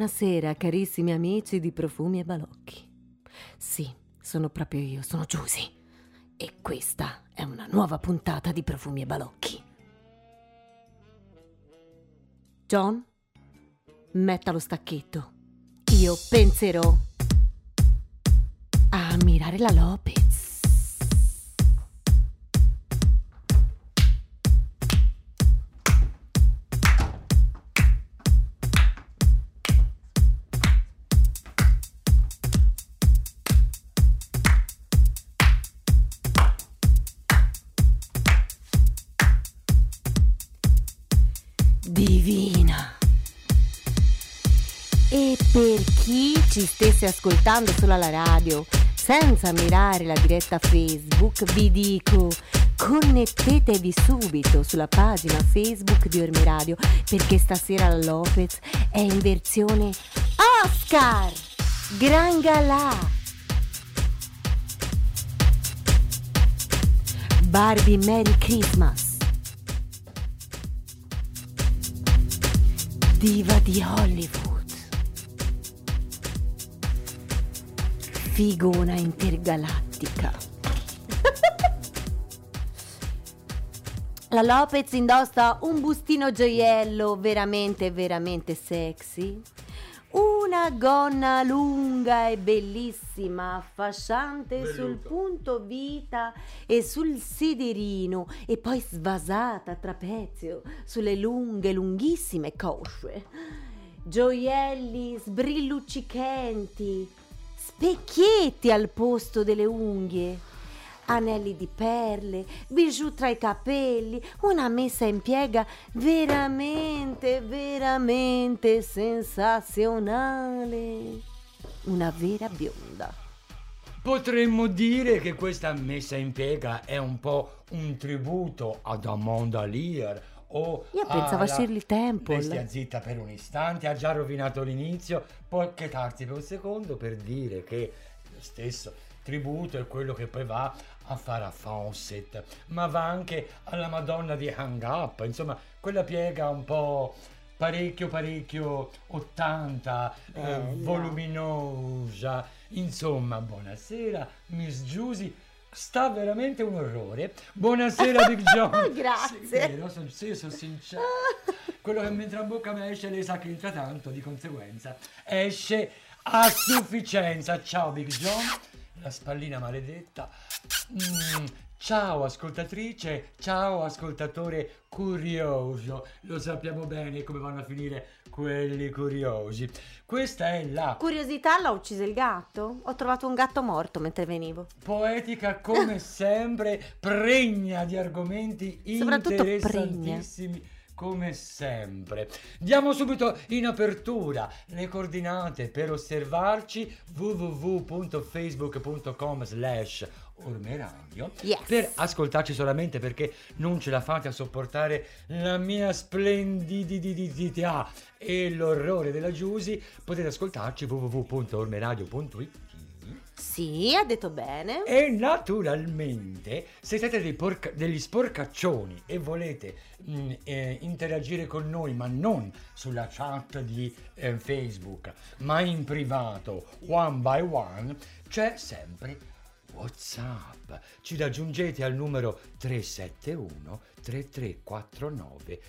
Buonasera carissimi amici di Profumi e Balocchi. Sì, sono proprio io, sono Giusy. E questa è una nuova puntata di Profumi e Balocchi. John, metta lo stacchetto. Io penserò a ammirare la Lopez. Stesse ascoltando solo alla radio, senza mirare la diretta Facebook, vi dico connettetevi subito sulla pagina Facebook di Orme Radio perché stasera Lopez è in versione Oscar! Gran galà! Barbie Merry Christmas! Diva di Hollywood. Figona intergalattica. La Lopez indossa un bustino gioiello veramente, veramente sexy. Una gonna lunga e bellissima, affasciante sul punto vita e sul sederino e poi svasata a trapezio sulle lunghe, lunghissime cosce. Gioielli sbrilluccichenti, specchietti al posto delle unghie, anelli di perle, bijou tra i capelli, una messa in piega veramente, veramente sensazionale. Una vera bionda. Potremmo dire che questa messa in piega è un po' un tributo ad Amanda Lear o Io pensavo a Shirley Temple. Lei stia zitta per un istante, ha già rovinato l'inizio, può chetarsi per un secondo per dire che lo stesso tributo è quello che poi va a fare a Fawcett, ma va anche alla Madonna di Hang Up, insomma, quella piega un po' parecchio parecchio 80 eh, Bella. voluminosa insomma buonasera Miss Giusy sta veramente un orrore. Buonasera Big John. Grazie. Sì, vero, son- sì, sono sincero. Quello che mi entra in bocca mi esce lei sa che entra tanto di conseguenza esce a sufficienza. Ciao Big John. La spallina maledetta. Mm, ciao ascoltatrice ciao ascoltatore curioso lo sappiamo bene come vanno a finire quelli curiosi questa è la Curiosità l'ha ucciso il gatto? Ho trovato un gatto morto mentre venivo. poetica come sempre, pregna di argomenti Soprattutto interessantissimi. Come sempre, diamo subito in apertura le coordinate per osservarci www.facebook.com slash ormeradio Yes. per ascoltarci solamente perché non ce la fate a sopportare la mia splendidità e l'orrore della Giusy potete ascoltarci www.ormeradio.it Sì, ha detto bene. e naturalmente, se siete dei porca- degli sporcaccioni e volete mh, eh, interagire con noi, ma non sulla chat di eh, Facebook, ma in privato, one by one, c'è sempre WhatsApp. Ci raggiungete al numero 371 3349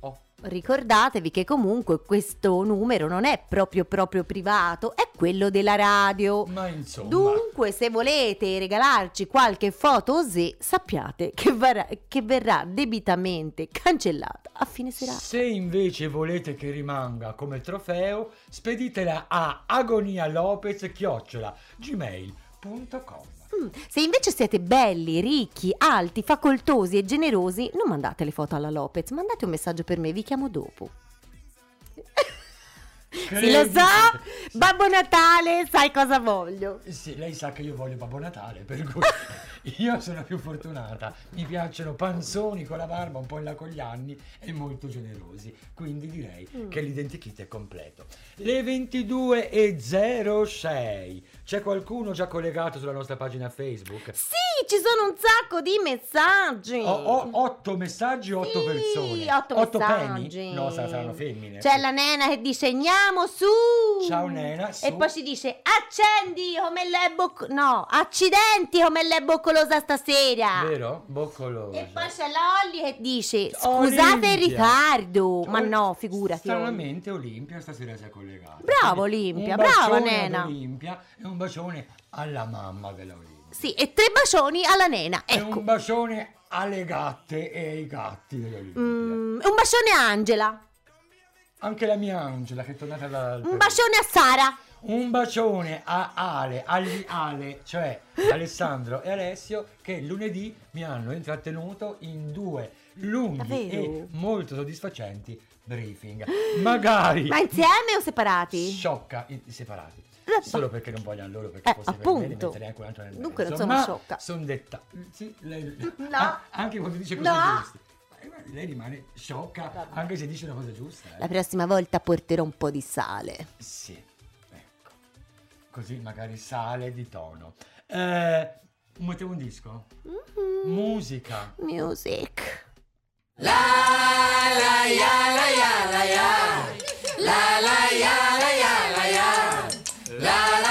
248. Ricordatevi che comunque questo numero non è proprio proprio privato, è quello della radio. Ma insomma, Dunque, se volete regalarci qualche foto così, sappiate che, verrà, che verrà debitamente cancellata a fine serata. se invece volete che rimanga come trofeo, speditela a agonialopez-gmail.com. Mm, Se invece siete belli, ricchi, alti, facoltosi e generosi, non mandate le foto alla Lopez, mandate un messaggio per me, vi chiamo dopo. sì, lo so, Babbo Natale, sai cosa voglio. Sì, lei sa che io voglio Babbo Natale, per cui io sono più fortunata. Mi piacciono panzoni con la barba un po' in là con gli anni e molto generosi. Quindi direi Mm. che l'identikit è completo. Le 22 e 06. C'è qualcuno già collegato sulla nostra pagina Facebook? Sì, ci sono un sacco di messaggi. Ho, ho otto messaggi, otto Sì, persone. otto penny? messaggi. No, sa- saranno femmine. C'è la nena che dice andiamo su. Ciao, nena, su. E poi ci dice accendi come bocco... No, accidenti come l'è boccolosa stasera. Vero? Boccolosa. E poi c'è la Olli che dice scusate il ritardo. Ma Ol- no, figurati. Stranamente Olimpia stasera si è collegata. Bravo, Olimpia, brava, nena. Olimpia e un bacione alla mamma della Olimpia. Sì, e tre bacioni alla nena. E Ecco. un bacione alle gatte e ai gatti dell'Olimpia. Mm, un bacione a Angela. Anche la mia Angela che è tornata dal Un bacione a Sara. Un bacione a Ale, agli Ale, cioè Alessandro e Alessio, che lunedì mi hanno intrattenuto in due lunghi e molto soddisfacenti briefing. Magari Ma insieme o separati? sciocca in- separati. Eh, Solo perché non vogliono loro, perché Eh, fosse per me metterei anche un altro nel Dunque non mezzo. sono Ma sciocca. Sono detta. Sì, lei, No. Ah, anche quando dice cose No. giuste. Eh, Lei rimane sciocca Vabbè. anche se dice una cosa giusta. eh. La prossima volta porterò un po' di sale. Sì. Così magari sale di tono. Eh, mettevo un disco? Mhm. Musica. Music. Mr.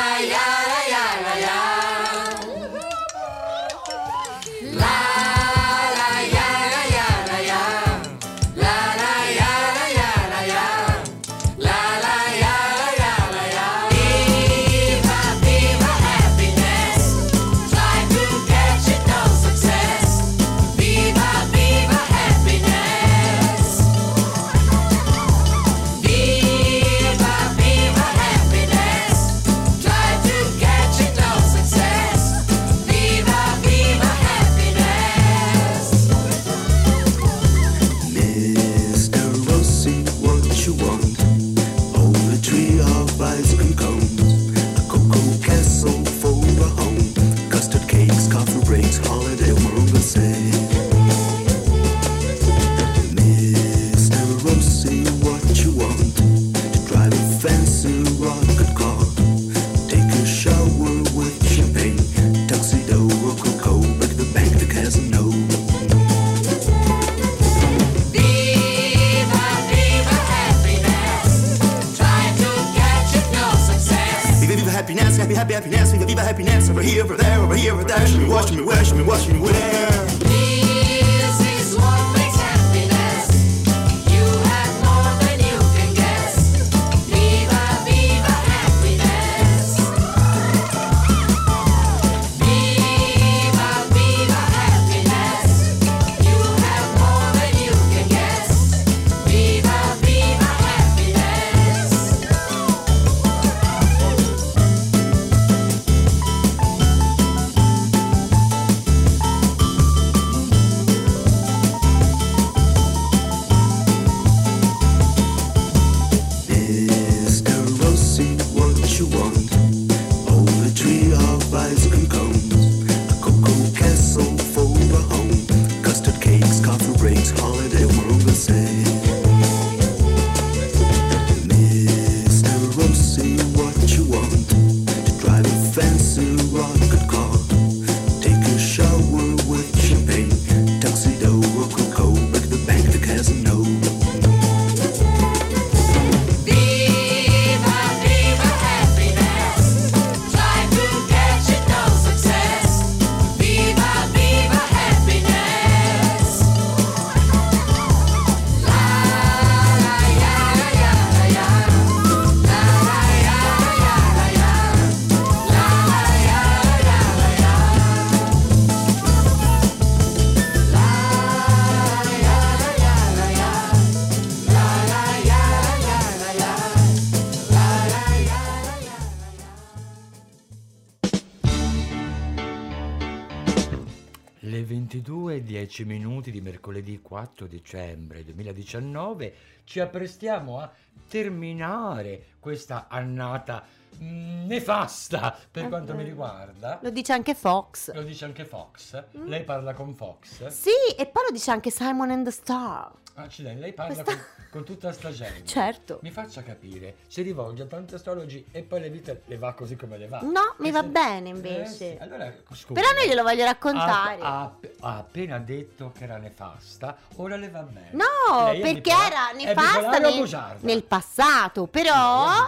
4 dicembre 2019 ci apprestiamo a terminare questa annata mm, nefasta per quanto mi riguarda. Lo dice anche Fox. Lo dice anche Fox. Mm. Lei parla con Fox. Sì, e poi lo dice anche Simon and the Star. Ah, Accidenti, lei parla Questa... con con tutta sta gente. Certo. Mi faccia capire, si rivolge a tanti astrologi e poi le vite le va così come le va. No, mi Eh va bene Eh invece. sì, Allora. Però noi glielo voglio raccontare. Ha, ha- ha appena detto che era nefasta, ora le va bene. No, Lei perché era nefasta nel, nel passato, però,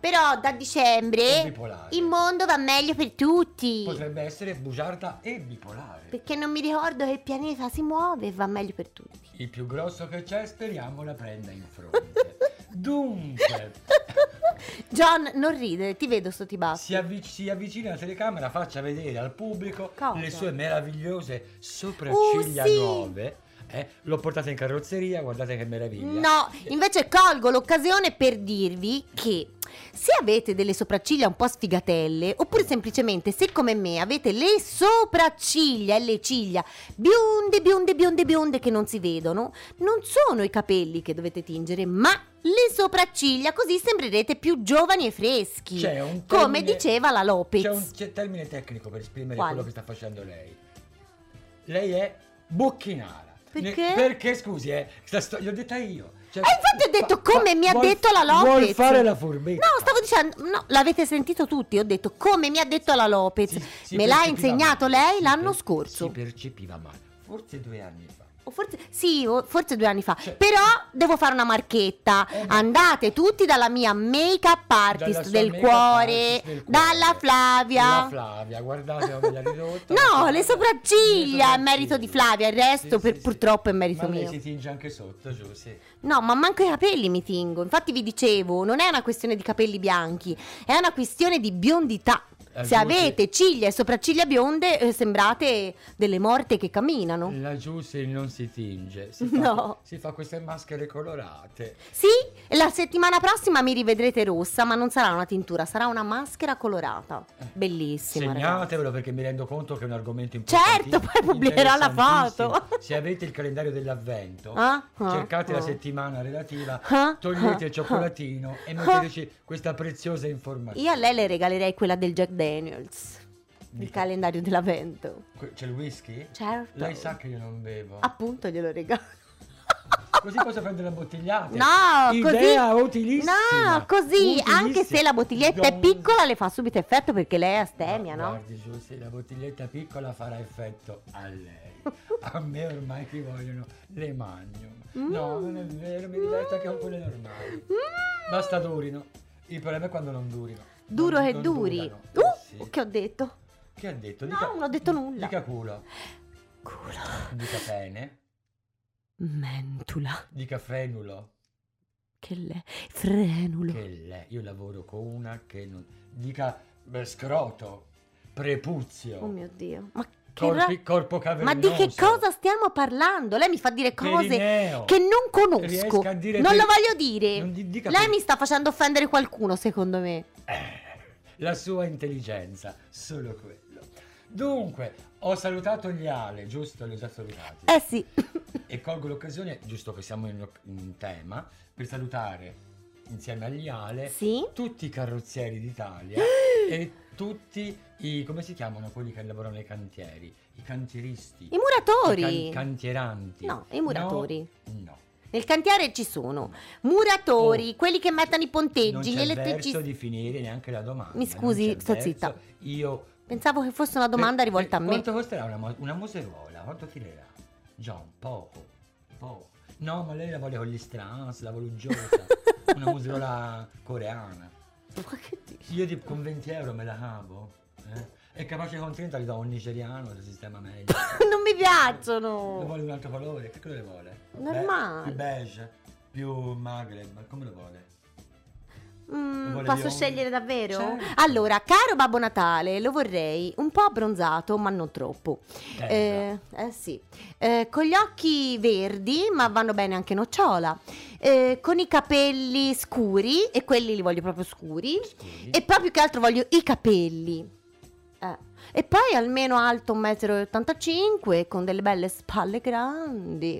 però da dicembre il mondo va meglio per tutti. Potrebbe essere bugiarda e bipolare. Perché non mi ricordo che il pianeta si muove e va meglio per tutti. Il più grosso che c'è, speriamo la prenda in fronte. Dunque, John, non ridere, ti vedo i baffi. si, avvic- si avvicina alla telecamera, faccia vedere al pubblico Cosa? le sue meravigliose sopracciglia Oh, sì. nuove. Eh, l'ho portata in carrozzeria, guardate che meraviglia. No, invece colgo l'occasione per dirvi che se avete delle sopracciglia un po' sfigatelle, oppure semplicemente se come me avete le sopracciglia e le ciglia bionde, bionde, bionde, bionde che non si vedono, non sono i capelli che dovete tingere, ma le sopracciglia, così sembrerete più giovani e freschi. C'è un come termine- diceva la Lopez. C'è un c'è termine tecnico per esprimere Quale? quello che sta facendo lei. Lei è bocchinara. Perché? perché scusi, eh, sto- l'ho detta io. Cioè, E infatti ho detto fa- come fa- mi ha vuol- detto la Lopez. Vuol fare la furbetta. No, stavo dicendo, no, l'avete sentito tutti, ho detto come mi ha detto la Lopez. Si- si Me l'ha insegnato male, lei si l'anno per- scorso. Si percepiva male, forse due anni fa. O forse, sì, forse due anni fa. Cioè- Però devo fare una marchetta. Eh, ma- Andate tutti dalla mia make-up Dalla artist del make-up cuore, artist del dalla cuore. Flavia. La Flavia, guardate come ridotta. No, le Flavia- sopracciglia, è merito di. Flavia, il resto Sì, per- sì, purtroppo è merito Ma mio. si tinge anche sotto, giù, sì. No, ma manco i capelli mi tingo. Infatti vi dicevo, non è una questione di capelli bianchi, è una questione di biondità. Eh, Se avete ciglia e sopracciglia bionde, eh, sembrate delle morte che camminano. La Giussi non si tinge, si fa, No. si fa queste maschere colorate. Sì, la settimana prossima mi rivedrete rossa, ma non sarà una tintura, sarà una maschera colorata. Bellissima. ragazzi. Segnatevelo perché mi rendo conto che è un argomento Certo, importante. poi pubblicherò la foto. Se avete il calendario dell'avvento, Ah, ah, cercate la ah. settimana relativa, Ah, togliete ah, il cioccolatino e ah. metteteci questa preziosa informazione. Io a lei le regalerei quella del Jack Daniels, il Dica. calendario dell'avvento. C'è il whisky? Certo. Lei sa che io non bevo. Appunto glielo regalo. Così posso prendere la bottigliata. No, Idea così. utilissima. No, così, anche se la bottiglietta è Don- piccola le fa subito effetto perché lei è astemia, no? Guardi giù, se la bottiglietta piccola farà effetto a lei. A me ormai chi vogliono le magnum. No, non è vero, mi diverto anche con quelle normali. Basta durino. Il problema è quando non durino. Duro Non- che non duri. durano. Uh, Eh sì. che ho detto? Che ha detto? No, non ho detto nulla. Dica culo. Culo. Dica pene. Mentula. Dica frenulo. Che lei. Frenulo. Che lei. Io lavoro con una che non... Dica beh, scroto. Prepuzio. Oh mio Dio. Ma corpi- corpo Ma cavernoso. di che cosa stiamo parlando? Lei mi fa dire cose Perineo. che non conosco. Non per- lo voglio dire. Lei per- mi sta facendo offendere qualcuno, secondo me. Eh, la sua intelligenza, solo quello. Dunque, ho salutato gli Ale, giusto? Li ho già salutati. Eh sì. E colgo l'occasione, giusto che siamo in, in tema, per salutare insieme agli Ale Sì? tutti i carrozzieri d'Italia e tutti i, come si chiamano quelli che lavorano nei cantieri? I cantieristi. I muratori. I can- cantieranti. No, i muratori. No. no. Nel cantiere ci sono muratori, Oh. quelli che mettono i Non ponteggi, gli c'è verso elettricisti. di finire neanche la domanda. Mi non scusi, c'è sto verso. zitta. Io Pensavo che fosse una domanda Per- rivolta a per me. Quanto costerà una, una museruola? Quanto tirerà? John, poco, poco. No, ma lei la vuole con gli strans, la volugiosa. una museruola coreana. Ma che dici? Io con 20 euro me la cavo. Eh? È capace che con 30 gli do un nigeriano se sistema meglio. non mi Lo piacciono. vuole un altro colore? Che colore vuole? Normale. Be- più beige, più maghreb, come lo vuole? Mm, posso scegliere davvero? Certo. Allora, caro Babbo Natale, lo vorrei un po' abbronzato, ma non troppo. Eh, eh sì. Eh, con gli occhi verdi, ma vanno bene anche nocciola. Eh, con i capelli scuri, e quelli li voglio proprio scuri. Scusi. E proprio che altro voglio i capelli. E poi almeno alto 1,85 m con delle belle spalle grandi.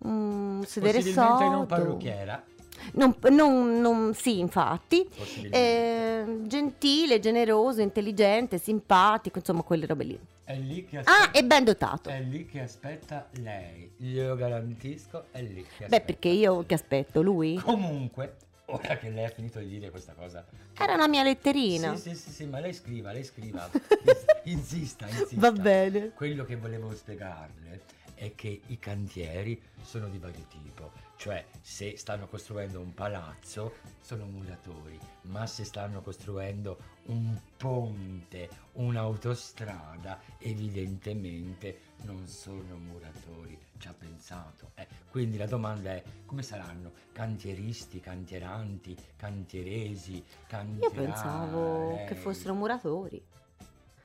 Un sedere Possibilmente non sodo. parrucchiera. Non, non- non- sì, infatti. Eh, gentile, generoso, intelligente, simpatico, insomma, quelle robe lì. È lì che Ah, aspetta, e ben dotato. è lì che aspetta lei. Glielo garantisco, è lì che aspetta. Beh, perché io che aspetto lui? Comunque, ora che lei ha finito di dire questa cosa. Era una mia letterina. Sì, sì, sì, sì, ma lei scriva, lei scriva. Ins- insista, insista. Va bene. Quello che volevo spiegarle è che i cantieri sono di vario tipo, cioè se stanno costruendo un palazzo sono muratori, ma se stanno costruendo un ponte, un'autostrada, evidentemente non sono muratori, ci ha pensato. eh. Quindi la domanda è come saranno cantieristi, cantieranti, cantieresi, cantierai? Io pensavo che fossero muratori.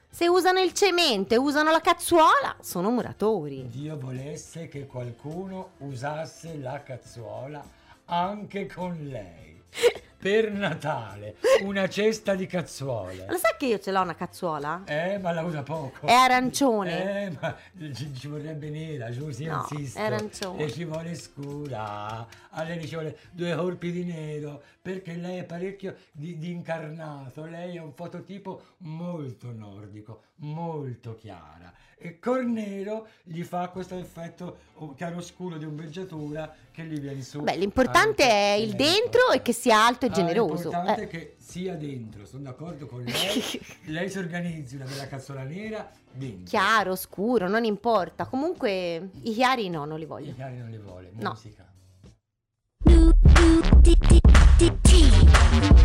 Se usano il cemento e usano la cazzuola, sono muratori. Dio volesse che qualcuno usasse la cazzuola anche con lei. Per Natale, una cesta di cazzuole. Lo sai che io ce l'ho una cazzuola? Eh, ma la usa poco. È arancione. Eh, ma ci, ci vorrebbe nera, giù, sì, No, è arancione. E ci vuole scura. A lei vuole due colpi di nero, perché lei è parecchio di, di incarnato. Lei è un fototipo molto nordico, molto chiara. E col nero gli fa questo effetto oh, chiaroscuro di ombreggiatura che gli viene su. Beh, l'importante è il dentro e che sia alto e Ah, generoso. L'importante Eh. è che sia dentro, sono d'accordo con lei. lei si organizzi una bella cazzola nera dentro. Chiaro, scuro, non importa. Comunque i chiari no, non li I voglio. chiari non li vuole, No. Musica. il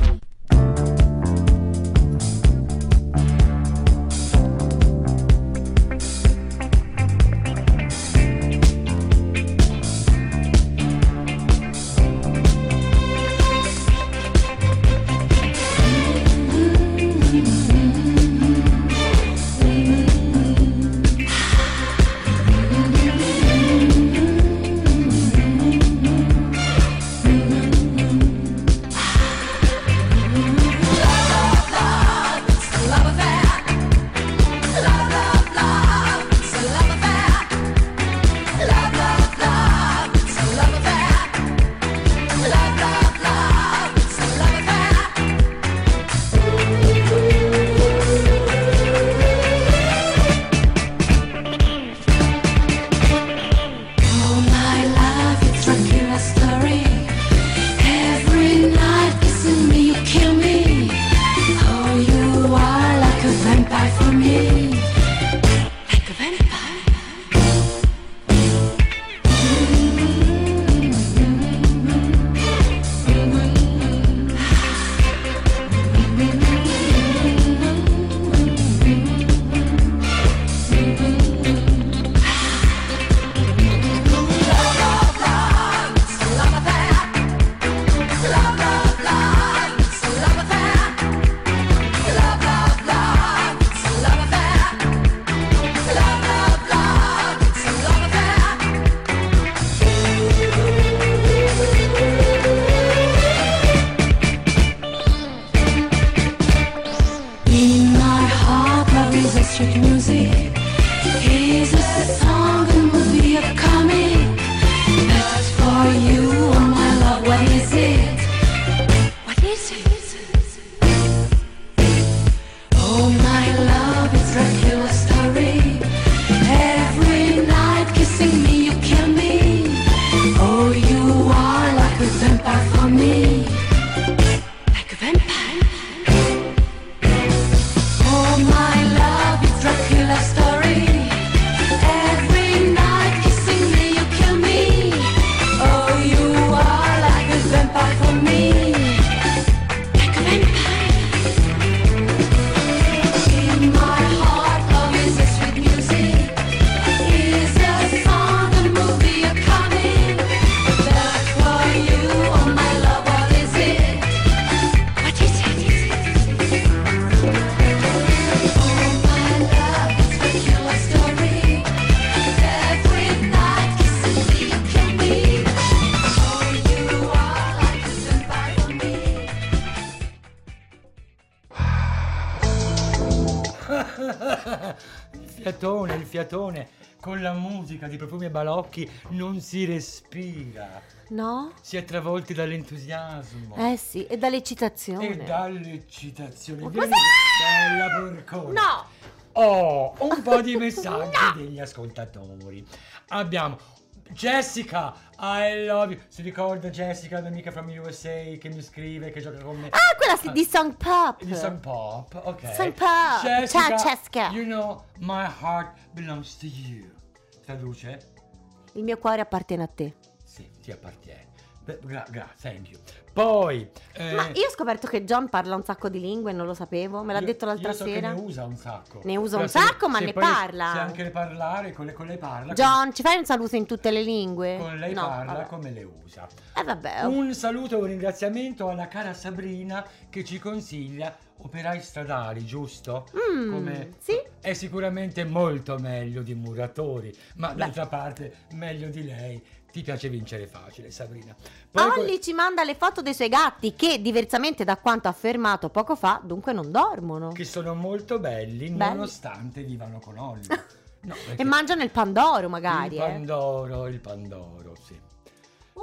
balocchi non si respira. No? Si è travolti dall'entusiasmo. Eh sì, e dall'eccitazione. E dall'eccitazione. Ma Vieni, cos'è? bella porcona. No! Oh, un po' di messaggi degli ascoltatori. Abbiamo Jessica, I love you. Si ricorda Jessica, la mia amica from USA che mi scrive, che gioca con me. Ah, quella sì, di Song Pop. Di Sun Pop, ok. Sun Pop. Ciao, Jessica. You know, my heart belongs to you. Traduce? Il mio cuore appartiene a te. Sì, ti appartiene. Gra- gra- thank you. Poi... eh, Ma io ho scoperto che John parla un sacco di lingue, non lo sapevo, me l'ha io- detto l'altra so che sera. ne usa un sacco. Ne usa un se- sacco, ma ne parla. Se anche parlare, con le, con lei parla. John, ci fai un saluto in tutte le lingue? Con, con lei no, parla vabbè. come le usa. Eh vabbè. Un saluto e un ringraziamento alla cara Sabrina che ci consiglia operai stradali, giusto? Mm, Come- sì. È sicuramente molto meglio di muratori, ma d'altra parte meglio di lei. Ti piace vincere facile, Sabrina. Poi co- ci manda le foto dei suoi gatti che, diversamente da quanto affermato poco fa, dunque non dormono. che sono molto belli, Belli. nonostante vivano con Olli. No, E mangiano il pandoro, magari. il eh. pandoro, il pandoro, sì. Uh,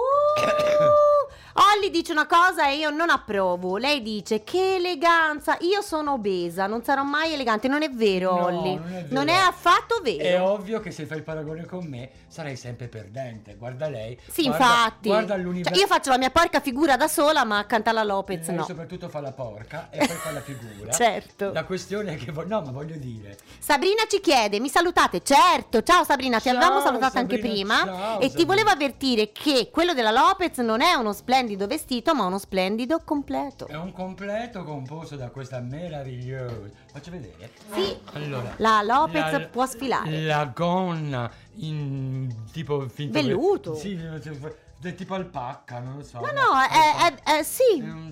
Olli dice una cosa e io non approvo. Lei dice che eleganza, io sono obesa, non sarò mai elegante. Non è vero, No, Olli. non è vero. Non è affatto È vero. ovvio che se fai il paragone con me sarai sempre perdente. Guarda lei. Sì, guarda- infatti. Guarda Cioè, io faccio la mia porca figura da sola, ma accanto alla Lopez Lei no. soprattutto fa la porca e poi fa la figura. Certo. La questione è che vo- no, ma voglio dire, Sabrina ci chiede, mi salutate? Certo, ciao Sabrina, ti Ciao, avevamo salutato anche Sabrina, prima ciao, e ti Sabrina. volevo avvertire che quello della Lopez non è uno splendido vestito, ma uno splendido completo. è un completo composto da questa meravigliosa. Faccio vedere. Sì. Allora, La Lopez può sfilare. La gonna in tipo finto Velluto. Sì, del tipo alpacca, non lo so. No, no, è, è- è- sì, È un,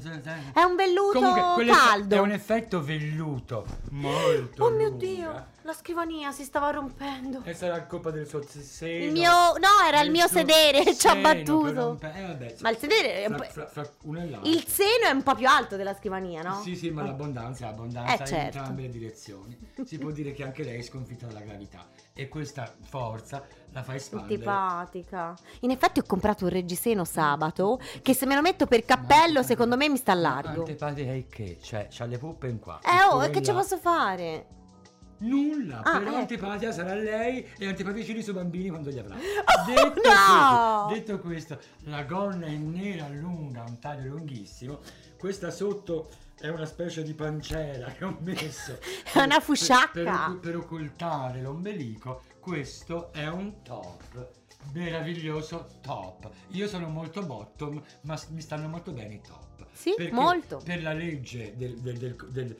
è un velluto Comunque, caldo. È un effetto velluto molto Oh mio lunga. Dio, la scrivania si stava rompendo. E sarà colpa del suo seno. Il mio, no, era il del mio sedere, ci ha battuto. eh, vabbè, Ma il sedere è un fra, po'... fra- fra l'altro. Il seno è un po' più alto della scrivania, no? Sì, sì, ma l'abbondanza è abbondanza Eh, in certo. entrambe le direzioni. Si può dire che anche lei è sconfitta dalla gravità e questa forza la fa espandere. Antipatica. In effetti ho comprato un reggiseno sabato che se me lo metto per cappello Ma- secondo me mi sta largo. Antipatica è che? Cioè, c'ha le puppe in qua. Eh oh, e che in ci là. posso fare? Nulla, Ah, però ecco. antipatia sarà lei e antipaticini sui bambini quando li avrà. Oh, detto, no! questo, detto questo, la gonna è nera lunga, un taglio lunghissimo. Questa sotto è una specie di pancera che ho messo. È una fusciacca. Per, per- per occultare l'ombelico. Questo è un top. Meraviglioso top. Io sono molto bottom, ma mi stanno molto bene i top. Sì, Perché molto. Per la legge del, del- del-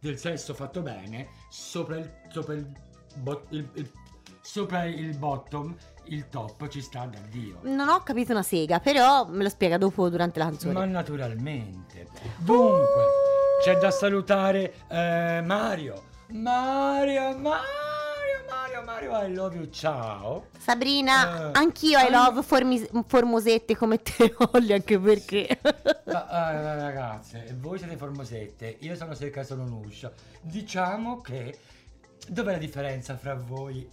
del- sesso fatto bene, sopra il, sopra il, il- il- sopra il bottom, il top ci sta da Dio. Non ho capito una sega, però me lo spiega dopo durante la canzone. Ma naturalmente. Dunque, c'è da salutare eh, Mario. Mario, Mario, Mario, Mario, I love you, ciao. Sabrina, Eh, anch'io I love formi- formosette come te, Olli, anche perché. Ma, ah, ragazze, voi siete formosette, io sono secca sono un uscio. Diciamo che dov'è la differenza fra voi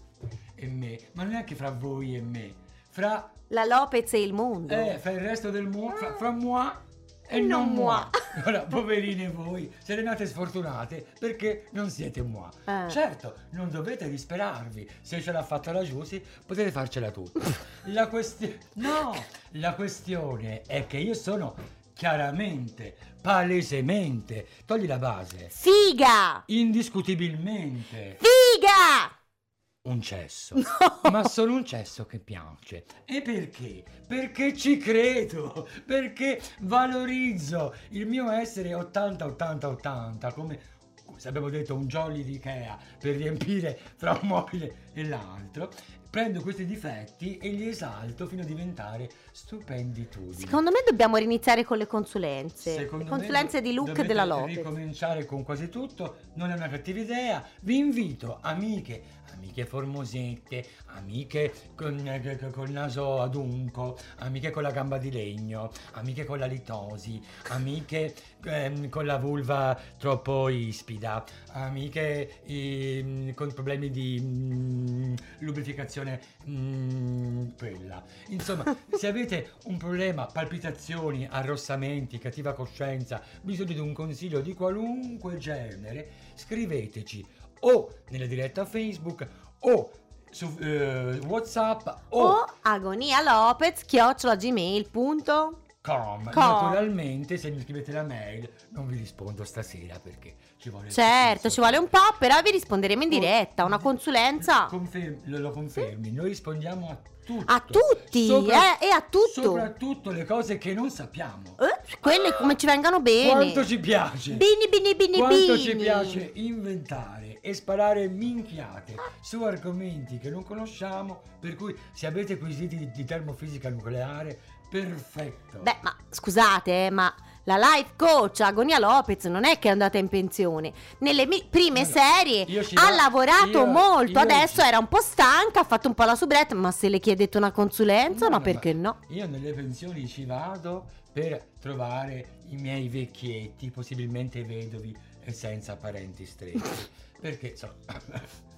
e me? Ma neanche fra voi e me, fra, La Lopez e il mondo. eh, fra il resto del mondo, fra, fra moi e non non moi. Ora, poverine voi, siete nate sfortunate perché non siete moi. Eh. Certo, non dovete disperarvi. Se ce l'ha fatta la Giusy, potete farcela tutta. La questione... No! La questione è che io sono chiaramente, palesemente, togli la base, Figa! indiscutibilmente Figa! Un cesso. Ma sono un cesso che piace. E perché? Perché ci credo, perché valorizzo il mio essere 80-80-80 come se abbiamo detto un jolly di Ikea per riempire fra un mobile e l'altro. Prendo questi difetti e li esalto fino a diventare stupenditudini. Secondo me dobbiamo riniziare con le consulenze. Secondo le consulenze di look della Lopez. ricominciare con quasi tutto, non è una cattiva idea. Vi invito, amiche, amiche formosette, amiche con, eh, col naso adunco, amiche con la gamba di legno, amiche con la litosi, amiche ehm, con la vulva troppo ispida, amiche ehm, con problemi di mm, lubrificazione mm, quella. Insomma, se avete un problema, palpitazioni, arrossamenti, cattiva coscienza, bisogno di un consiglio di qualunque genere, scriveteci o nella diretta Facebook o su eh, WhatsApp o, O agonia Lopez, chiocciola gmail.com. com. com. Naturalmente, se mi scrivete la mail, non vi rispondo stasera perché ci vuole Certo, ci vuole un po', però vi risponderemo in diretta. Una consulenza Confermi- lo, lo confermi, noi rispondiamo a tutto. a tutti, Sopra- eh, e a tutto. Soprattutto le cose che non sappiamo. Eh, quelle come ci vengano bene. Quanto ci piace. Bini, bini, bini, Quanto bini. ci piace inventare e sparare minchiate su argomenti che non conosciamo, per cui se avete quesiti di, di termofisica nucleare, perfetto. Beh, ma scusate, eh, ma la life coach Agonia Lopez non è che è andata in pensione. Nelle mi- prime Guarda, serie ha va- lavorato io- molto, io adesso ci- era un po' stanca, ha fatto un po' la soubrette, ma se le chiedete una consulenza, No, ma no, perché no? Io nelle pensioni ci vado per trovare i miei vecchietti, possibilmente vedovi e senza parenti stretti. perché, insomma...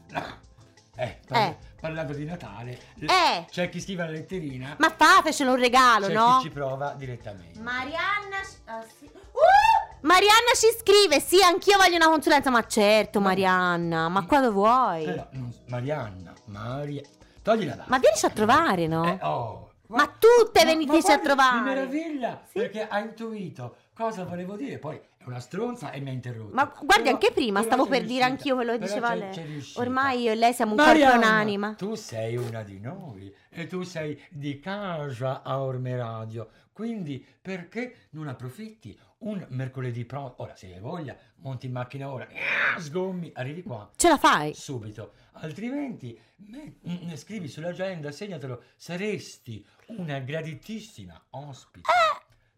Eh, parla- Eh. parlando di Natale, Eh. c'è chi scrive la letterina, Ma fatecelo un regalo, c'è no? chi ci prova direttamente. Marianna. ah, sì. Uh! Marianna ci scrive: Sì, anch'io voglio una consulenza. Ma certo, Ma- Marianna, ma quando vuoi? Però, non- Marianna, Maria... Togli la Ma vienici a trovare, no? Eh, oh, Ma tutte veniteci a trovare. Mi meraviglia, Sì. perché ha intuito cosa volevo dire, poi è una stronza e mi ha interrotto. Ma guardi, Però- anche prima stavo per dire riuscita, anch'io, ve lo però diceva lei. Ormai io e lei siamo un corpo un'anima. Tu sei una di noi e tu sei di casa a Orme Radio, quindi perché non approfitti un mercoledì pro? Ora, se hai voglia, monti in macchina ora, sgommi, arrivi qua Ce la fai? subito, altrimenti me- mm, scrivi sull'agenda, segnatelo, saresti una graditissima ospite.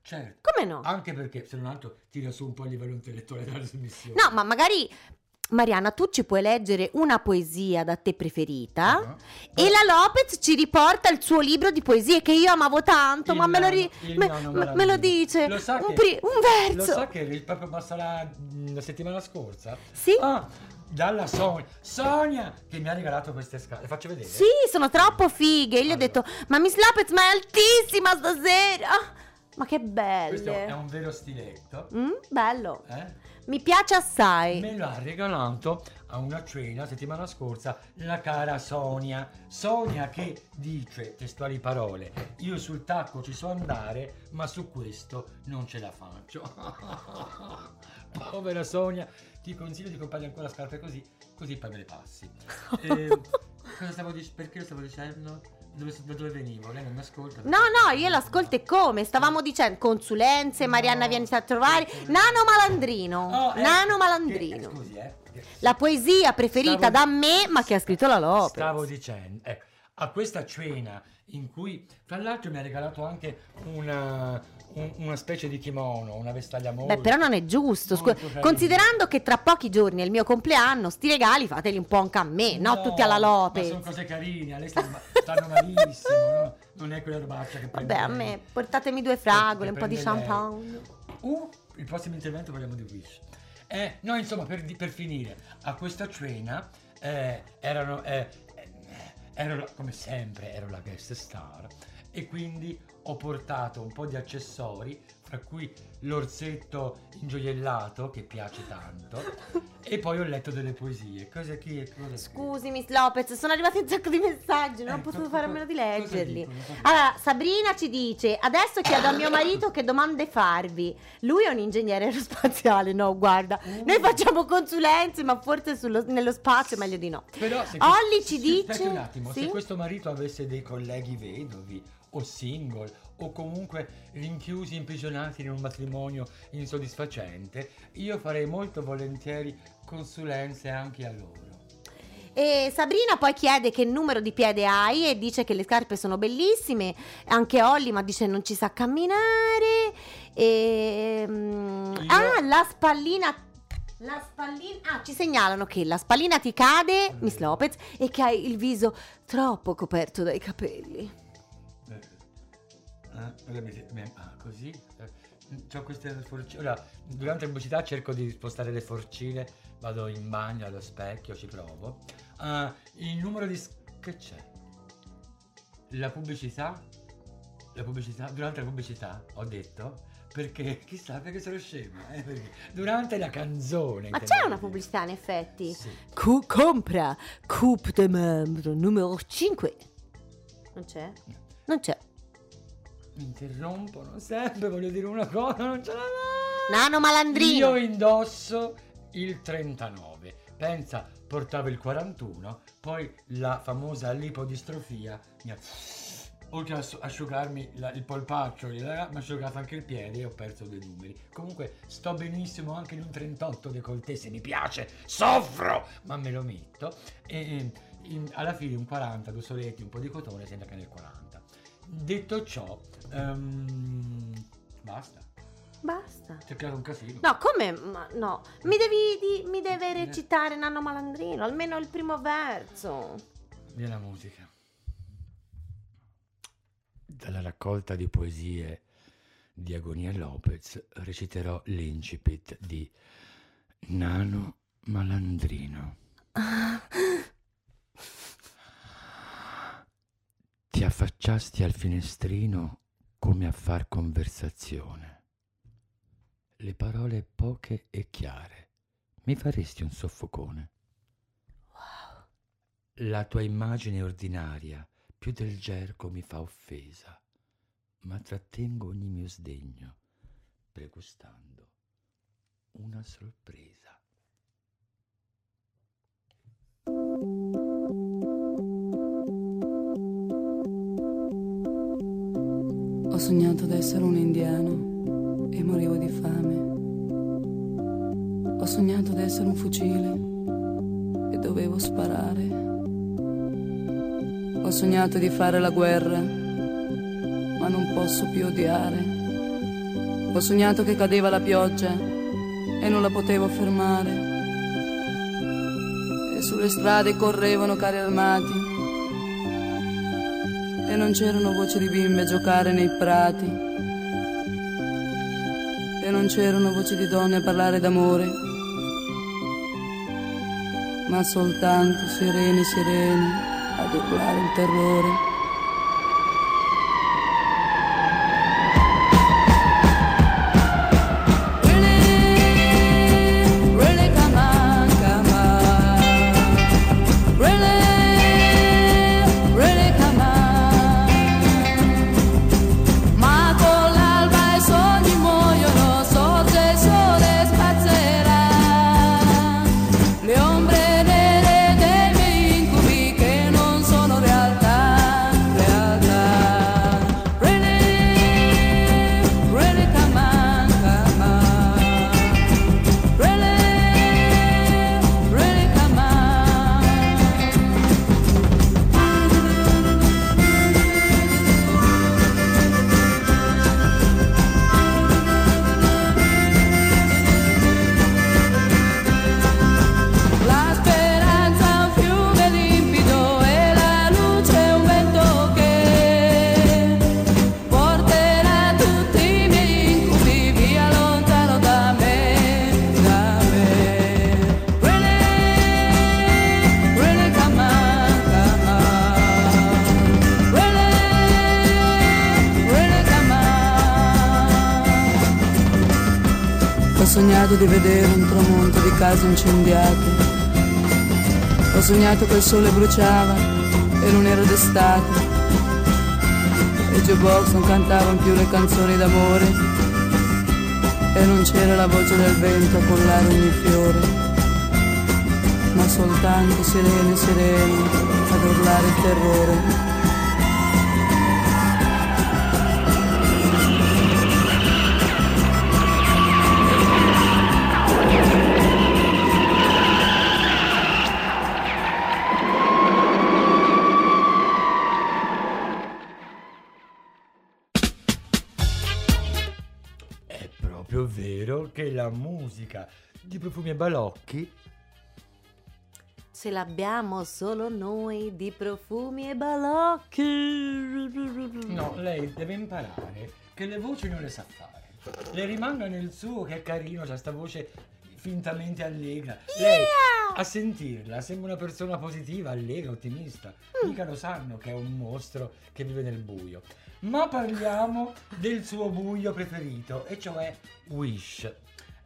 Certo, Come no? anche perché se non altro tira su un po' il livello intellettuale della trasmissione. No, ma magari. Marianna, tu ci puoi leggere una poesia da te preferita Ah. e la Lopez ci riporta il suo libro di poesie che io amavo tanto, Il ma me lo, ri- me, me- lo dice. Lo sa un, che- pri- un Lo verso. sa che ri- proprio sarà mm, la settimana scorsa? Sì. Ah, dalla Sonia. Sonia che mi ha regalato queste scale. Le faccio vedere? Sì, sono troppo fighe. Io gli ho Allora. detto, ma Miss Lopez, ma è altissima stasera. Ma che Questo è un vero stiletto. Mm, bello. Eh? Mi piace assai. Me l'ha regalato a una cena settimana scorsa la cara Sonia. Sonia che dice testuali parole: Io sul tacco ci so andare, ma su questo non ce la faccio. Povera Sonia, ti consiglio di comprare ancora scarpe così, così poi me le passi. Eh, cosa stavo dic- perché lo stavo dicendo? Dove, da dove venivo? Lei non mi ascolta? No, no, io l'ascolto e come? Stavamo dicendo consulenze, Marianna No. vieni a trovare. Nano Malandrino. Oh, eh, Nano che- Malandrino. eh, scusi, eh. che- La poesia preferita Stavo- da me, ma che ha scritto la Lopez. Stavo dicendo, ecco, a questa cena in cui, fra l'altro, mi ha regalato anche una, un- una specie di kimono, una vestaglia molto. Beh, però non è giusto. scu- considerando che tra pochi giorni è il mio compleanno, sti regali fateli un po' anche a me, no? Tutti alla Lopez. sono cose carine, a lei stanno, stanno malissimo, no? Non è quella robaccia che prende Vabbè, a me portatemi due fragole, un po' di champagne. Uh, il prossimo intervento parliamo di Wish. Eh, no, insomma, per, per finire, a questa cena eh, erano, eh, eh, ero come sempre, ero la guest star e quindi ho portato un po' di accessori, fra cui l'orsetto ingioiellato che piace tanto e poi ho letto delle poesie. Cosa chi cosa chi? Scusi, Miss Lopez, sono arrivati un sacco di messaggi, non ho Eh, potuto fare a meno di cosa leggerli. Cosa Allora, Sabrina ci dice: Adesso chiedo a mio marito che domande farvi. Lui è un ingegnere aerospaziale, no? Guarda, Uh. noi facciamo consulenze, ma forse sullo- nello spazio è meglio di no. Però se Olli ci dice- un attimo, sì? se questo marito avesse dei colleghi vedovi o single o comunque rinchiusi, imprigionati in un matrimonio insoddisfacente, io farei molto volentieri consulenze anche a loro. E Sabrina poi chiede che numero di piede hai e dice che le scarpe sono bellissime. Anche Olli, ma dice non ci sa camminare. E, mm, Io- Ah, la spallina. La spallina. Ah, ci segnalano che la spallina ti cade, Miss Lopez, e che hai il viso troppo coperto dai capelli. Eh, eh, ah, così. Ho queste forcine. Ora, durante la pubblicità cerco di spostare le forcine, vado in bagno allo specchio, ci provo. Ah, il numero di. che c'è? La pubblicità? La pubblicità? Durante la pubblicità ho detto. Perché chissà perché sono scema. eh, perché durante la canzone. Ma c'è una pubblicità in effetti. Sì. Cu- compra Coupe de membro numero 5. Non c'è? Non c'è. Mi interrompono sempre, voglio dire una cosa, non ce la Nano malandrino. Io indosso il 39. Pensa, portavo il 41, poi la famosa lipodistrofia mi ha... Oltre a asciu- asciugarmi la- il polpaccio, mi ha asciugato anche il piede e ho perso due numeri. Comunque sto benissimo anche in un 38 decolleté se mi piace, soffro, ma me lo metto. E in- alla fine un 40, due soletti, un po' di cotone, sembra che nel 40. Detto ciò, ehm, basta. Basta. Creato un casino. No, come? Ma no. Mi devi di- mi deve recitare Nanno Malandrino, almeno il primo verso. Viene la musica. Dalla raccolta di poesie di Agonia Lopez reciterò l'incipit di Nano Malandrino. Ti affacciasti al finestrino come a far conversazione. Le parole poche e chiare. Mi faresti un soffocone? La tua immagine ordinaria più del gergo mi fa offesa, ma trattengo ogni mio sdegno, pregustando una sorpresa. Sognato d'essere un indiano e morivo di fame. Ho sognato d'essere un fucile e dovevo sparare. Ho sognato di fare la guerra, ma non posso più odiare. Ho sognato che cadeva la pioggia e non la potevo fermare. E sulle strade correvano carri armati e non c'erano voci di bimbe a giocare nei prati. E non c'erano voci di donne a parlare d'amore. Ma soltanto sirene sirene ad urlare il terrore sognato di vedere un tramonto di case incendiate. Ho sognato che il sole bruciava e non era d'estate. E jukebox non cantavano più le canzoni d'amore. E non c'era la voce del vento a collare ogni fiore. Ma soltanto sirene, sirene ad urlare il terrore. La musica di Profumi e Balocchi Ce l'abbiamo solo noi di profumi e balocchi. No, lei deve imparare che le voci non le sa fare. Le rimanga nel suo che è carino, c'ha sta voce fintamente allegra. Lei a sentirla sembra una persona positiva, allegra, ottimista. Mica lo sanno che è un mostro che vive nel buio. Ma parliamo del suo buio preferito, e cioè Wish.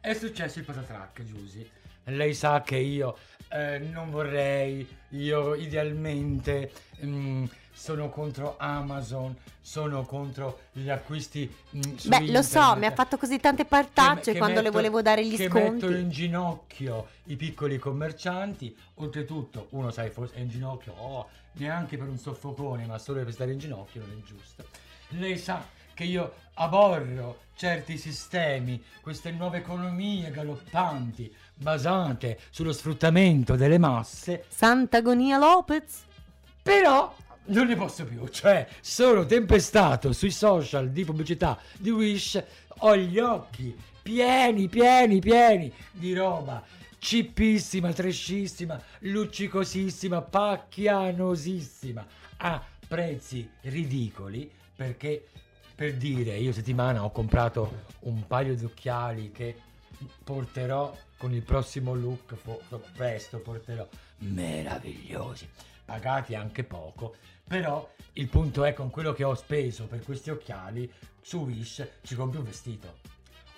È successo il patatrack, Giusy. Lei sa che io eh, non vorrei, io idealmente mm, sono contro Amazon, sono contro gli acquisti mm, su Beh, lo so, internet. mi ha fatto così tante partacce che quando le metto- volevo dare gli che sconti. mettono in ginocchio i piccoli commercianti. Oltretutto, uno sai, forse è in ginocchio, oh, neanche per un soffocone, ma solo per stare in ginocchio non è giusto. Lei sa che io aborro certi sistemi, queste nuove economie galoppanti, basate sullo sfruttamento delle masse, Sant'Agonia Lopez. però non ne posso più, cioè sono tempestato sui social di pubblicità di Wish, ho gli occhi pieni, pieni, pieni di roba cippissima, trashissima, luccicosissima, pacchianosissima, a prezzi ridicoli, perché per dire, io settimana ho comprato un paio di occhiali che porterò con il prossimo look, fo- presto porterò, meravigliosi, pagati anche poco, però il punto è con quello che ho speso per questi occhiali, su Wish ci compri un vestito.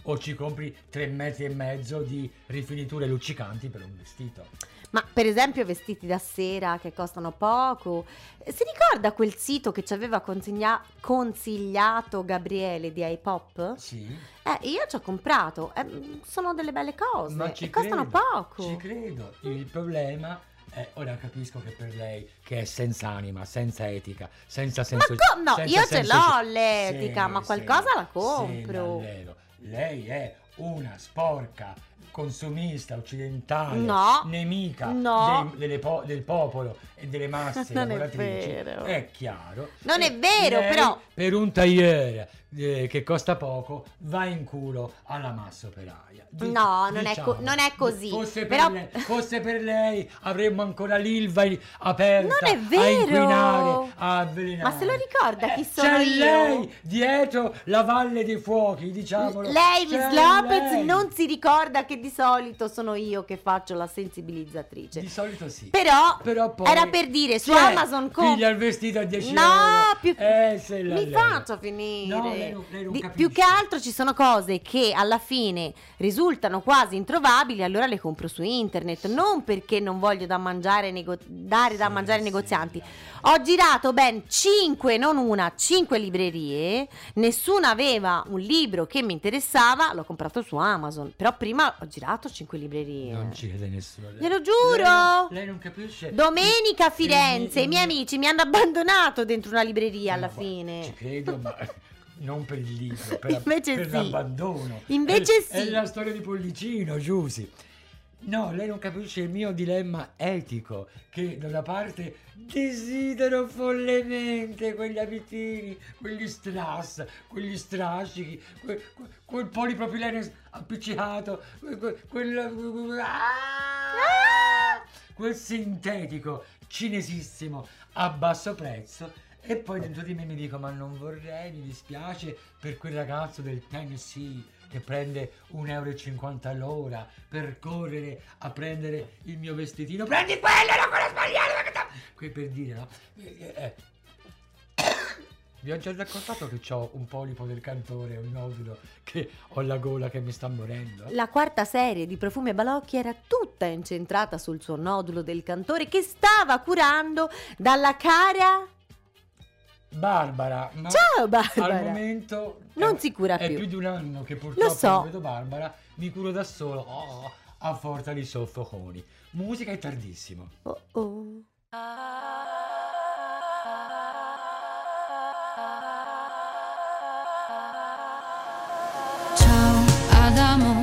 O ci compri tre metri e mezzo di rifiniture luccicanti per un vestito. Ma per esempio vestiti da sera che costano poco. Eh, Si ricorda quel sito che ci aveva consegna- consigliato Gabriele di iPop? Sì. Eh, io ci ho comprato. Eh, sono delle belle cose. Ma ci costano poco. Ci credo. Il problema è, ora capisco che per lei, che è senza anima, senza etica, senza senso co- no, senza io ce senso- l'ho l'etica, Sì, ma sì, qualcosa la sì, compro. Dall'ero. Lei è una sporca consumista occidentale, No, nemica no. dei- delle po- del popolo e delle masse Non è lavoratrici. vero. È chiaro. Non è vero, lei, però- Per un tagliere eh, che costa poco, va in culo alla massa operaia. Di- No, non è diciamo, co- non è così, Fosse, però- per lei, fosse per lei avremmo ancora l'Ilva aperta Non è a vero. inquinare, a avvelenare. Ma se lo ricorda chi Eh, sono c'è io? lei dietro la Valle dei Fuochi, diciamolo. Lei, C'è Miss Lopez, lei. non si ricorda che di solito sono io che faccio la sensibilizzatrice. Di solito sì. Però, Però poi era per dire su C'è Amazon com- piglia il vestito a 10 No, euro. più Eh, mi lei. faccio finire. No, lei non- lei non Di- più che altro ci sono cose che alla fine risultano quasi introvabili, allora le compro su internet, non perché non voglio da mangiare nego- dare da Sì, mangiare ai sì, negozianti. dai. Ho girato ben 5, non una, 5 librerie, nessuna aveva un libro che mi interessava, l'ho comprato su Amazon, però prima ho girato 5 librerie. Non ci crede nessuno. Glielo giuro! Lei non, lei non capisce. Domenica a Firenze, i miei amici mi hanno abbandonato dentro una libreria alla ma fine. Ci credo, ma non per il libro, per, Invece per sì. l'abbandono. Invece È- È sì. la storia di Pollicino, Giusy. No, lei non capisce il mio dilemma etico, che da una parte desidero follemente quegli abitini, quegli strass, quegli strascichi, que- que- quel polipropilene appiccicato, que- que- quel, ah! quel sintetico cinesissimo a basso prezzo e poi dentro di me mi dico ma non vorrei, mi dispiace per quel ragazzo del Tennessee che prende 1,50 euro all'ora per correre a prendere il mio vestitino. Prendi quello, non quello sbagliato! perché ta-" Que per dire, no? Eh, eh. Vi ho già raccontato che ho un polipo del cantore, un nodulo, che ho la gola che mi sta morendo. La quarta serie di Profumi e Balocchi era tutta incentrata sul suo nodulo del cantore che stava curando dalla cara. Barbara, ma Ciao al Barbara! momento Non è- si cura è più. più di un anno che purtroppo Lo so. non vedo Barbara, mi curo da solo oh, a forza di soffoconi. Musica è tardissimo. Oh oh. Ciao Adamo,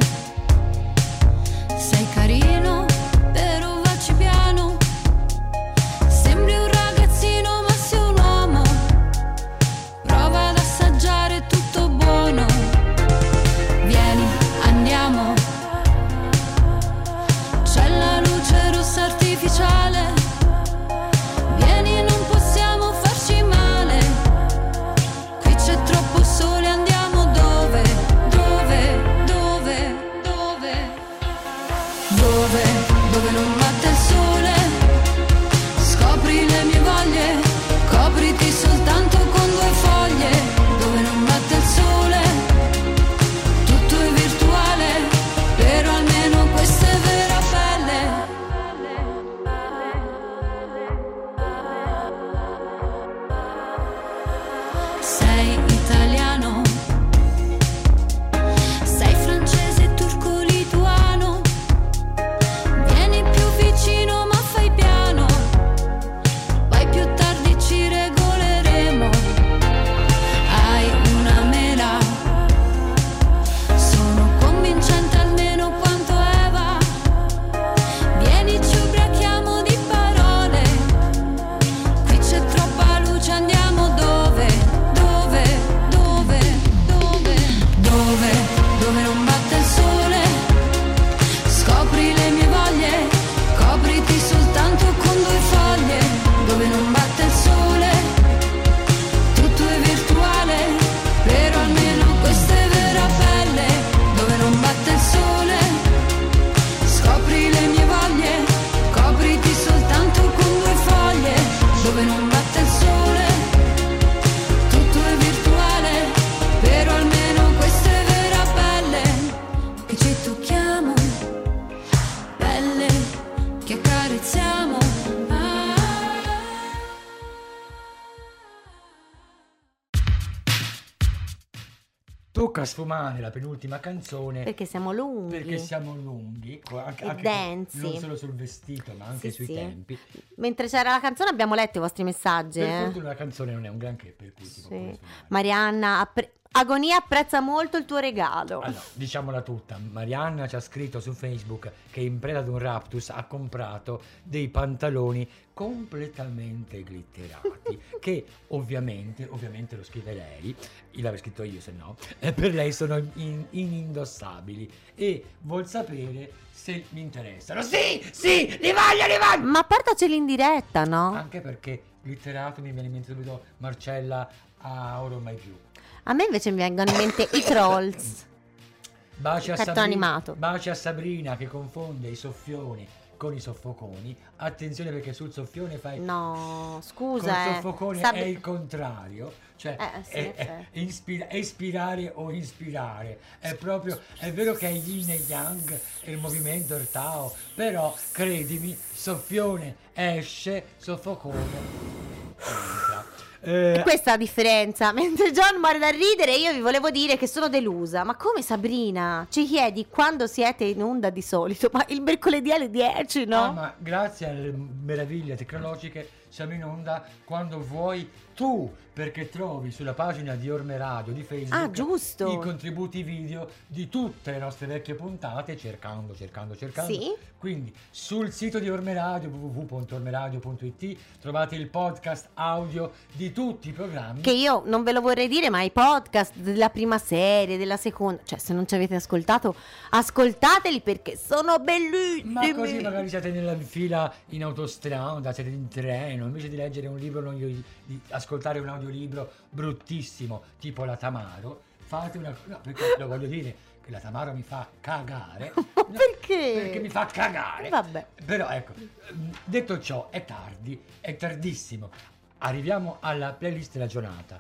sfumare la penultima canzone Perché siamo lunghi. perché siamo lunghi, anche, E anche densi. non solo sul vestito ma anche Sì, sui sì. tempi. Mentre c'era la canzone abbiamo letto i vostri messaggi. Per eh. fortuna la canzone non è un granché per cui Sì. Marianna, appre- Agonia apprezza molto il tuo regalo. Allora, diciamola tutta, Marianna ci ha scritto su Facebook che in preda ad un raptus ha comprato dei pantaloni completamente glitterati che ovviamente, ovviamente lo scrive lei, l'avrei scritto io se no, eh, per lei sono in- inindossabili e vuol sapere se mi interessano. Sì, sì, li voglio, li voglio! Ma portaceli in diretta, no? Anche perché glitterato mi viene in mente subito Marcella a Oro Mai Più. A me invece mi vengono in mente i trolls. Baci a, Cartone Sabri- animato. baci a Sabrina che confonde i soffioni con i soffoconi. Attenzione perché sul soffione fai... No, scusa. eh. soffocone Sab- è il contrario, cioè Eh, sì, è, è sì. ispira- ispirare o ispirare, è proprio, è vero che è yin e yang il movimento il Tao, però credimi, soffione esce, soffocone entra. Eh, Questa è la differenza. Mentre John muore da ridere, io vi volevo dire che sono delusa. Ma come Sabrina? Ci chiedi quando siete in onda di solito? Ma il mercoledì alle 10, no? Ah, ma grazie alle meraviglie tecnologiche siamo in onda quando vuoi tu, perché trovi sulla pagina di Orme Radio di Facebook Ah, i contributi video di tutte le nostre vecchie puntate, cercando, cercando, cercando. Sì. Quindi sul sito di Orme Radio, www.ormeradio.it, trovate il podcast audio di tutti i programmi. Che io non ve lo vorrei dire, ma i podcast della prima serie, della seconda, cioè se non ci avete ascoltato, ascoltateli perché sono bellissimi. Ma così magari siete nella fila in autostrada, siete in treno, invece di leggere un libro, non di, di ascoltare un audiolibro bruttissimo, tipo la Tamaro, fate una... No, perché lo voglio dire, che la Tamaro mi fa cagare. No, Perché? Perché mi fa cagare. Vabbè. Però ecco, ehm, detto ciò, è tardi, è tardissimo. Arriviamo alla playlist della giornata.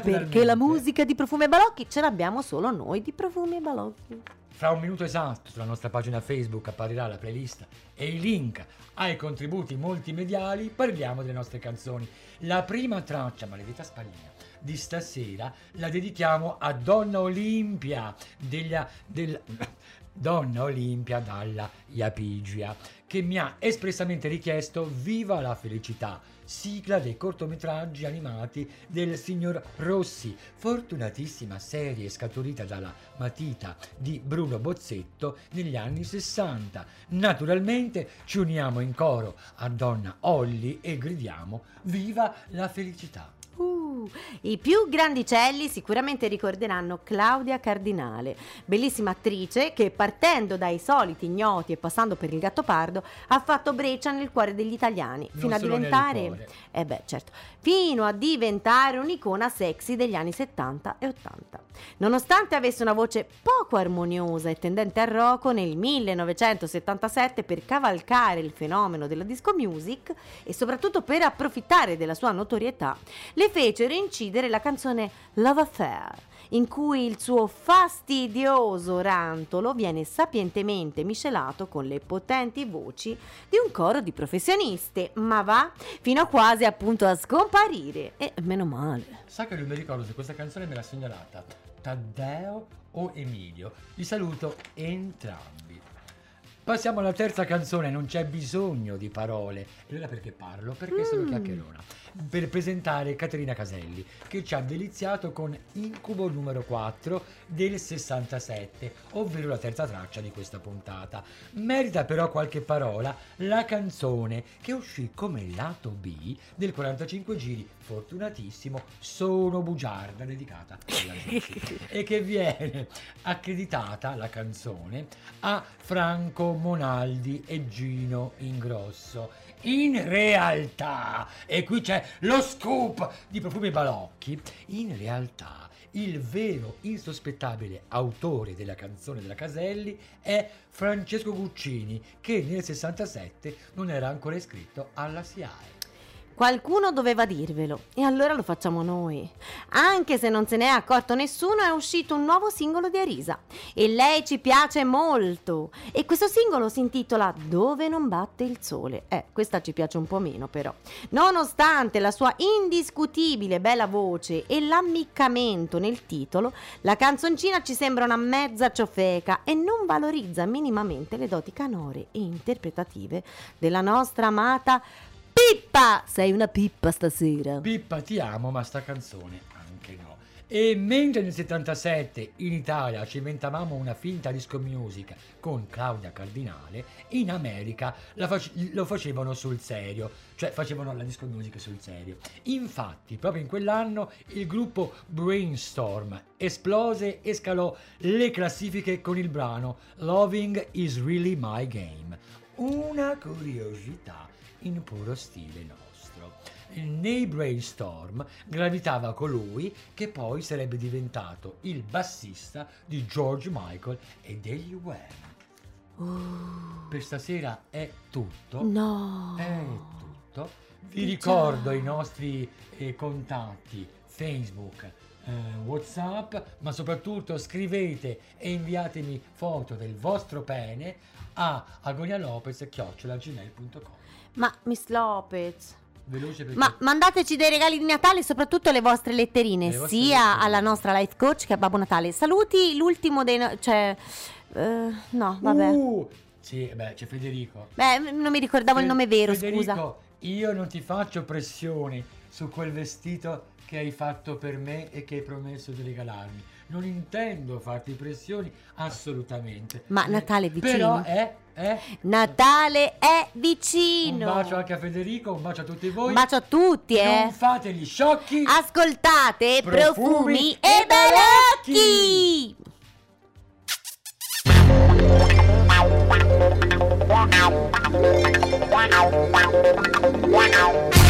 Perché la musica di Profumi e Balocchi ce l'abbiamo solo noi di Profumi e Balocchi. Fra un minuto esatto sulla nostra pagina Facebook apparirà la playlist e i link ai contributi multimediali. Parliamo delle nostre canzoni. La prima traccia, maledetta spallina, di stasera la dedichiamo a Donna Olimpia deglia, del, Donna Olimpia dalla Iapigia che mi ha espressamente richiesto Viva la felicità, sigla dei cortometraggi animati del signor Rossi, fortunatissima serie scaturita dalla matita di Bruno Bozzetto negli anni 60. Naturalmente ci uniamo in coro a Donna Olli e gridiamo Viva la felicità. Uh, I più grandicelli sicuramente ricorderanno Claudia Cardinale, bellissima attrice che partendo dai soliti ignoti e passando per il Gattopardo ha fatto breccia nel cuore degli italiani Non fino a diventare eh beh, certo, fino a diventare un'icona sexy degli anni 70 e 80. Nonostante avesse una voce poco armoniosa e tendente al roco, nel 1977 per cavalcare il fenomeno della disco music e soprattutto per approfittare della sua notorietà, le fecero incidere la canzone Love Affair, in cui il suo fastidioso rantolo viene sapientemente miscelato con le potenti voci di un coro di professioniste, ma va fino a quasi appunto a scomparire. E meno male. Sa che non mi ricordo se questa canzone me l'ha segnalata Taddeo o Emilio. Vi saluto entrambi. Passiamo alla terza canzone, non c'è bisogno di parole. E allora perché parlo? Perché sono chiacchierona. Per presentare Caterina Caselli, che ci ha deliziato con Incubo numero 4 del 67, ovvero la terza traccia di questa puntata. Merita però qualche parola la canzone che uscì come lato B del 45 giri, fortunatissimo, Sono bugiarda, dedicata alla Gigi, e che viene accreditata la canzone a Franco Monaldi e Gino Ingrosso. In realtà, e qui c'è lo scoop di Profumi Balocchi, in realtà il vero insospettabile autore della canzone della Caselli è Francesco Guccini, che nel 67 non era ancora iscritto alla SIAE. Qualcuno doveva dirvelo e allora lo facciamo noi. Anche se non se ne è accorto nessuno, è uscito un nuovo singolo di Arisa e lei ci piace molto. E questo singolo si intitola Dove non batte il sole. Eh, questa ci piace un po' meno però. Nonostante la sua indiscutibile bella voce e l'ammiccamento nel titolo, la canzoncina ci sembra una mezza ciofeca e non valorizza minimamente le doti canore e interpretative della nostra amata Pippa! Sei una pippa stasera. Pippa ti amo, ma sta canzone anche no. E mentre nel 77 in Italia cimentavamo una finta disco music con Claudia Cardinale, in America la fac- lo facevano sul serio, cioè facevano la disco music sul serio. Infatti, proprio in quell'anno il gruppo Brainstorm esplose e scalò le classifiche con il brano Loving is Really My Game. Una curiosità in puro stile nostro. Nei brainstorm gravitava colui che poi sarebbe diventato il bassista di George Michael e degli Wham. Per stasera è tutto. No. È tutto. Vi ricordo i nostri eh, contatti Facebook, eh, Whatsapp, ma soprattutto scrivete e inviatemi foto del vostro pene a agonialopez.gmail.com Ma Miss Lopez. Veloce perché Ma mandateci dei regali di Natale, soprattutto le vostre letterine, Le vostre sia letterine. alla nostra life coach che a Babbo Natale. Saluti l'ultimo dei... no- cioè... eh, no, vabbè. Uh, sì, beh, c'è Federico. Beh, non mi ricordavo il Fe- nome vero, Federico, scusa. io non ti faccio pressioni su quel vestito che hai fatto per me e che hai promesso di regalarmi. Non intendo farti pressioni assolutamente. Ma Eh, Natale è vicino. Però è, è Natale è un vicino. bacio anche a Federico, un bacio a tutti voi. Un bacio a tutti, eh. Non fate gli sciocchi. Ascoltate Profumi profumi, e e balocchi. Catch